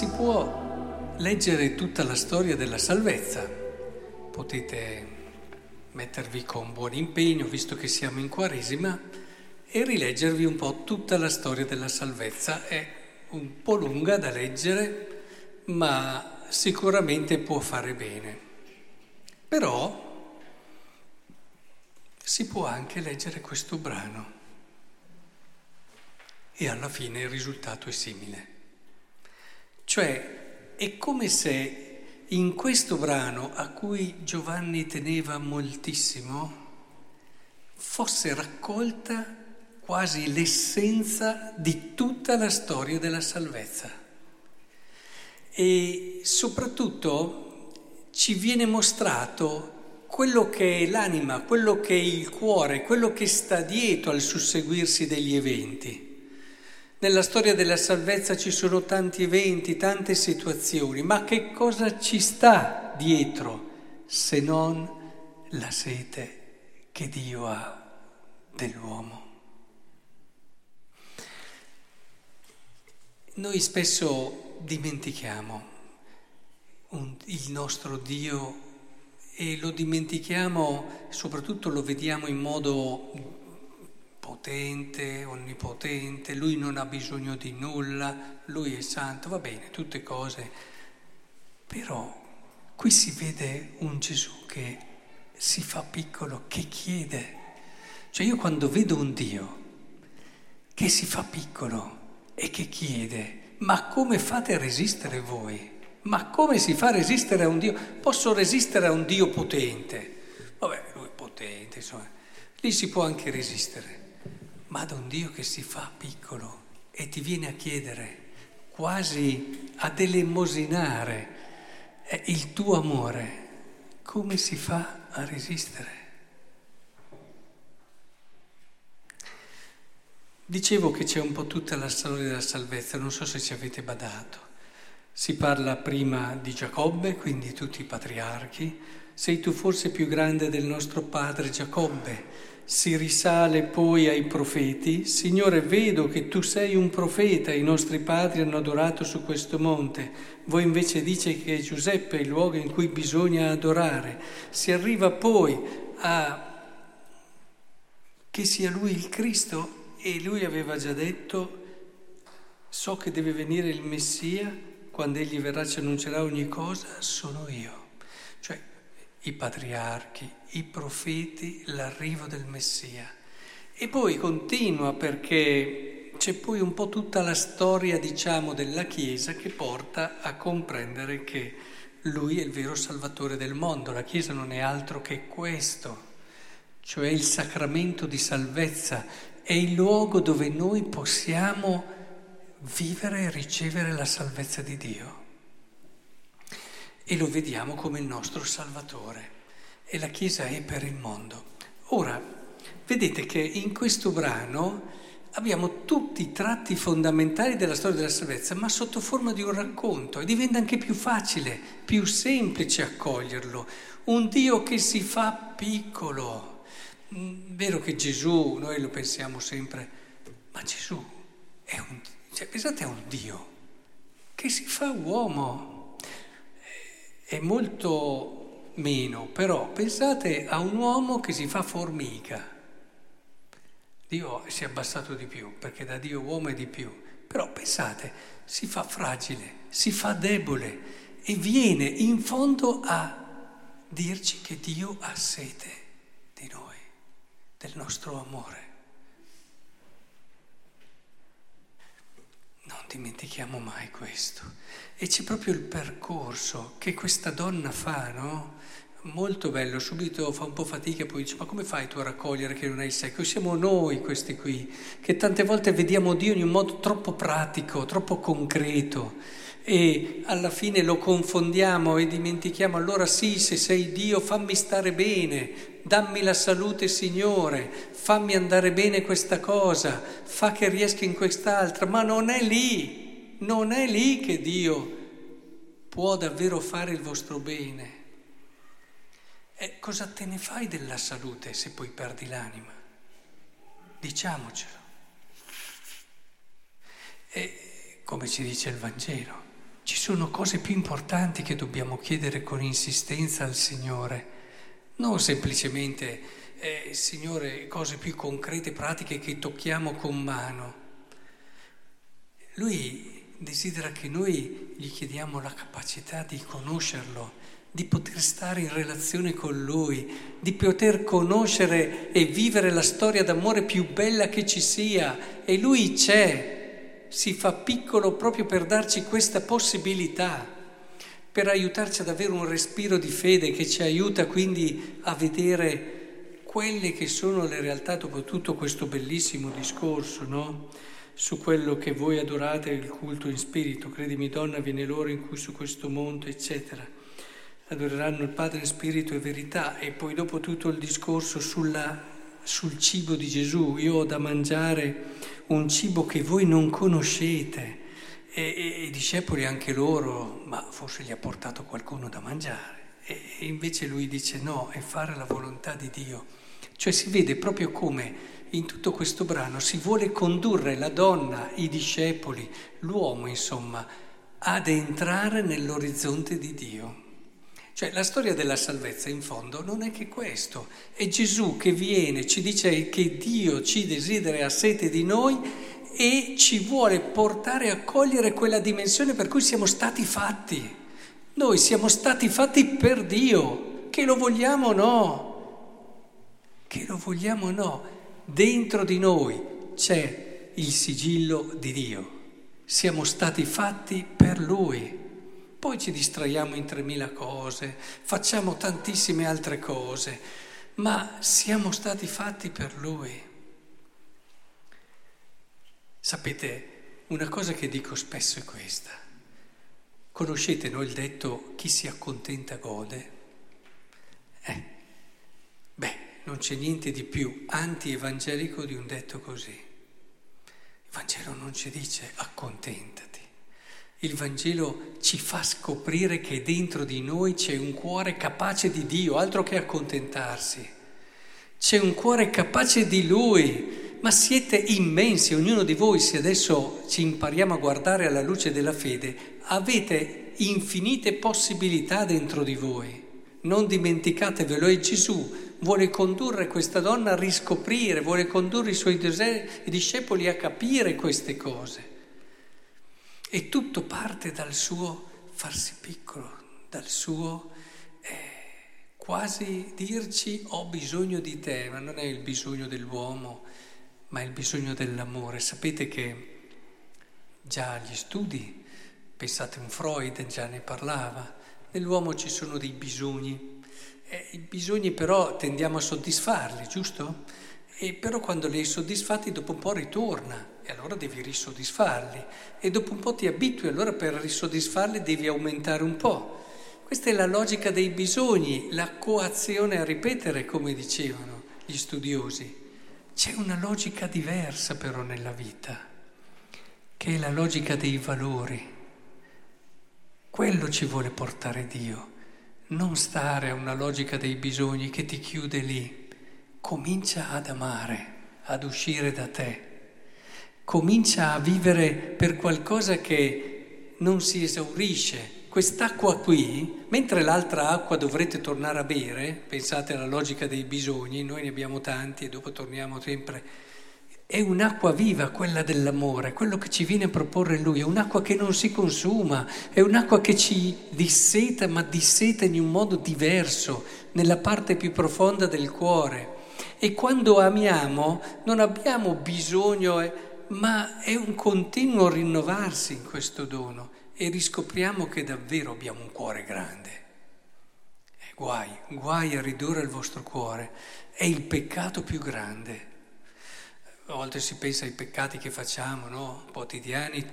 si può leggere tutta la storia della salvezza. Potete mettervi con buon impegno, visto che siamo in Quaresima, e rileggervi un po' tutta la storia della salvezza. È un po' lunga da leggere, ma sicuramente può fare bene. Però si può anche leggere questo brano e alla fine il risultato è simile. Cioè è come se in questo brano a cui Giovanni teneva moltissimo fosse raccolta quasi l'essenza di tutta la storia della salvezza. E soprattutto ci viene mostrato quello che è l'anima, quello che è il cuore, quello che sta dietro al susseguirsi degli eventi. Nella storia della salvezza ci sono tanti eventi, tante situazioni, ma che cosa ci sta dietro se non la sete che Dio ha dell'uomo? Noi spesso dimentichiamo un, il nostro Dio e lo dimentichiamo, soprattutto lo vediamo in modo potente, onnipotente, lui non ha bisogno di nulla, lui è santo, va bene, tutte cose. Però qui si vede un Gesù che si fa piccolo, che chiede. Cioè io quando vedo un Dio che si fa piccolo e che chiede, ma come fate a resistere voi? Ma come si fa a resistere a un Dio? Posso resistere a un Dio potente? Vabbè, lui è potente, insomma, lì si può anche resistere ma da un Dio che si fa piccolo e ti viene a chiedere, quasi ad elemosinare eh, il tuo amore, come si fa a resistere? Dicevo che c'è un po' tutta la storia della salvezza, non so se ci avete badato. Si parla prima di Giacobbe, quindi tutti i patriarchi. Sei tu forse più grande del nostro padre Giacobbe? Si risale poi ai profeti, Signore vedo che tu sei un profeta, i nostri padri hanno adorato su questo monte, voi invece dice che Giuseppe è il luogo in cui bisogna adorare. Si arriva poi a che sia lui il Cristo e lui aveva già detto, so che deve venire il Messia, quando egli verrà ci annuncerà ogni cosa, sono io. Cioè i patriarchi, i profeti, l'arrivo del Messia. E poi continua perché c'è poi un po' tutta la storia, diciamo, della Chiesa che porta a comprendere che lui è il vero Salvatore del mondo. La Chiesa non è altro che questo, cioè il sacramento di salvezza, è il luogo dove noi possiamo vivere e ricevere la salvezza di Dio e lo vediamo come il nostro Salvatore. E la Chiesa è per il mondo. Ora, vedete che in questo brano abbiamo tutti i tratti fondamentali della storia della salvezza, ma sotto forma di un racconto e diventa anche più facile, più semplice accoglierlo. Un Dio che si fa piccolo. Mm, vero che Gesù, noi lo pensiamo sempre, ma Gesù è un, cioè, pensate a un Dio che si fa uomo è molto meno, però pensate a un uomo che si fa formica. Dio si è abbassato di più, perché da Dio uomo è di più. Però pensate, si fa fragile, si fa debole e viene in fondo a dirci che Dio ha sete di noi, del nostro amore. Non dimentichiamo mai questo. E c'è proprio il percorso che questa donna fa, no? Molto bello, subito fa un po' fatica, poi dice: Ma come fai tu a raccogliere che non hai il secco? Siamo noi questi qui, che tante volte vediamo Dio in un modo troppo pratico, troppo concreto e alla fine lo confondiamo e dimentichiamo. Allora sì, se sei Dio, fammi stare bene, dammi la salute Signore, fammi andare bene questa cosa, fa che riesca in quest'altra, ma non è lì, non è lì che Dio può davvero fare il vostro bene. E cosa te ne fai della salute se poi perdi l'anima? Diciamocelo. E come ci dice il Vangelo, Ci sono cose più importanti che dobbiamo chiedere con insistenza al Signore, non semplicemente, eh, Signore, cose più concrete, pratiche che tocchiamo con mano. Lui desidera che noi gli chiediamo la capacità di conoscerlo, di poter stare in relazione con Lui, di poter conoscere e vivere la storia d'amore più bella che ci sia. E Lui c'è, si fa piccolo proprio per darci questa possibilità, per aiutarci ad avere un respiro di fede che ci aiuta quindi a vedere quelle che sono le realtà dopo tutto questo bellissimo discorso, no? Su quello che voi adorate il culto in spirito, credimi donna, viene l'ora in cui su questo monte, eccetera adoreranno il Padre in spirito e verità. E poi dopo tutto il discorso sulla, sul cibo di Gesù, io ho da mangiare un cibo che voi non conoscete e, i discepoli anche loro, ma forse gli ha portato qualcuno da mangiare e, e invece lui dice no, è fare la volontà di Dio. Cioè si vede proprio come in tutto questo brano si vuole condurre la donna, i discepoli, l'uomo insomma, ad entrare nell'orizzonte di Dio. Cioè la storia della salvezza in fondo non è che questo, è Gesù che viene, ci dice che Dio ci desidera e ha sete di noi e ci vuole portare a cogliere quella dimensione per cui siamo stati fatti. Noi siamo stati fatti per Dio, che lo vogliamo o no, che lo vogliamo o no, dentro di noi c'è il sigillo di Dio, siamo stati fatti per Lui. Poi ci distraiamo in tremila cose, facciamo tantissime altre cose, ma siamo stati fatti per Lui. Sapete, una cosa che dico spesso è questa. Conoscete no, il detto chi si accontenta gode? Eh, beh, non c'è niente di più anti-evangelico di un detto così. Il Vangelo non ci dice accontentati. Il Vangelo ci fa scoprire che dentro di noi c'è un cuore capace di Dio, altro che accontentarsi. C'è un cuore capace di Lui, ma siete immensi, ognuno di voi, se adesso ci impariamo a guardare alla luce della fede, avete infinite possibilità dentro di voi. Non dimenticatevelo, e Gesù vuole condurre questa donna a riscoprire, vuole condurre i suoi discepoli a capire queste cose. E tutto parte dal suo farsi piccolo, dal suo eh, quasi dirci ho bisogno di te, ma non è il bisogno dell'uomo, ma è il bisogno dell'amore. Sapete che già agli studi, pensate un Freud, già ne parlava, nell'uomo ci sono dei bisogni, eh, i bisogni però tendiamo a soddisfarli, giusto? E però quando li hai soddisfatti dopo un po' ritorna e allora devi risoddisfarli e dopo un po' ti abitui, allora per risoddisfarli devi aumentare un po'. Questa è la logica dei bisogni, la coazione a ripetere, come dicevano gli studiosi. C'è una logica diversa però nella vita, che è la logica dei valori. Quello ci vuole portare Dio, non stare a una logica dei bisogni che ti chiude lì. Comincia ad amare, ad uscire da te comincia a vivere per qualcosa che non si esaurisce. Quest'acqua qui, mentre l'altra acqua dovrete tornare a bere, pensate alla logica dei bisogni, noi ne abbiamo tanti e dopo torniamo sempre, è un'acqua viva quella dell'amore, quello che ci viene a proporre lui, è un'acqua che non si consuma, è un'acqua che ci disseta, ma disseta in un modo diverso, nella parte più profonda del cuore. E quando amiamo non abbiamo bisogno eh, ma è un continuo rinnovarsi in questo dono e riscopriamo che davvero abbiamo un cuore grande. E guai, guai a ridurre il vostro cuore, è il peccato più grande. A volte si pensa ai peccati che facciamo, no? Quotidiani,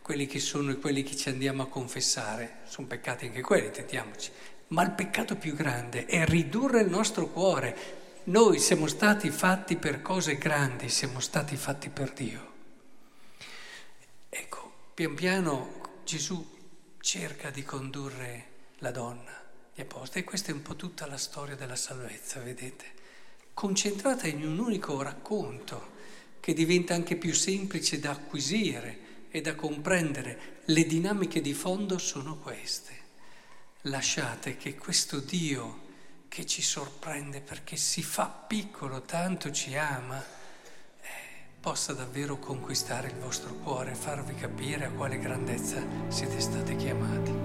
quelli che sono e quelli che ci andiamo a confessare, sono peccati anche quelli, tentiamoci. Ma il peccato più grande è ridurre il nostro cuore. Noi siamo stati fatti per cose grandi, siamo stati fatti per Dio. Ecco, pian piano Gesù cerca di condurre la donna, gli apostoli, e questa è un po' tutta la storia della salvezza, vedete, concentrata in un unico racconto che diventa anche più semplice da acquisire e da comprendere le dinamiche di fondo sono queste. Lasciate che questo Dio che ci sorprende perché si fa piccolo, tanto ci ama, eh, possa davvero conquistare il vostro cuore e farvi capire a quale grandezza siete stati chiamati.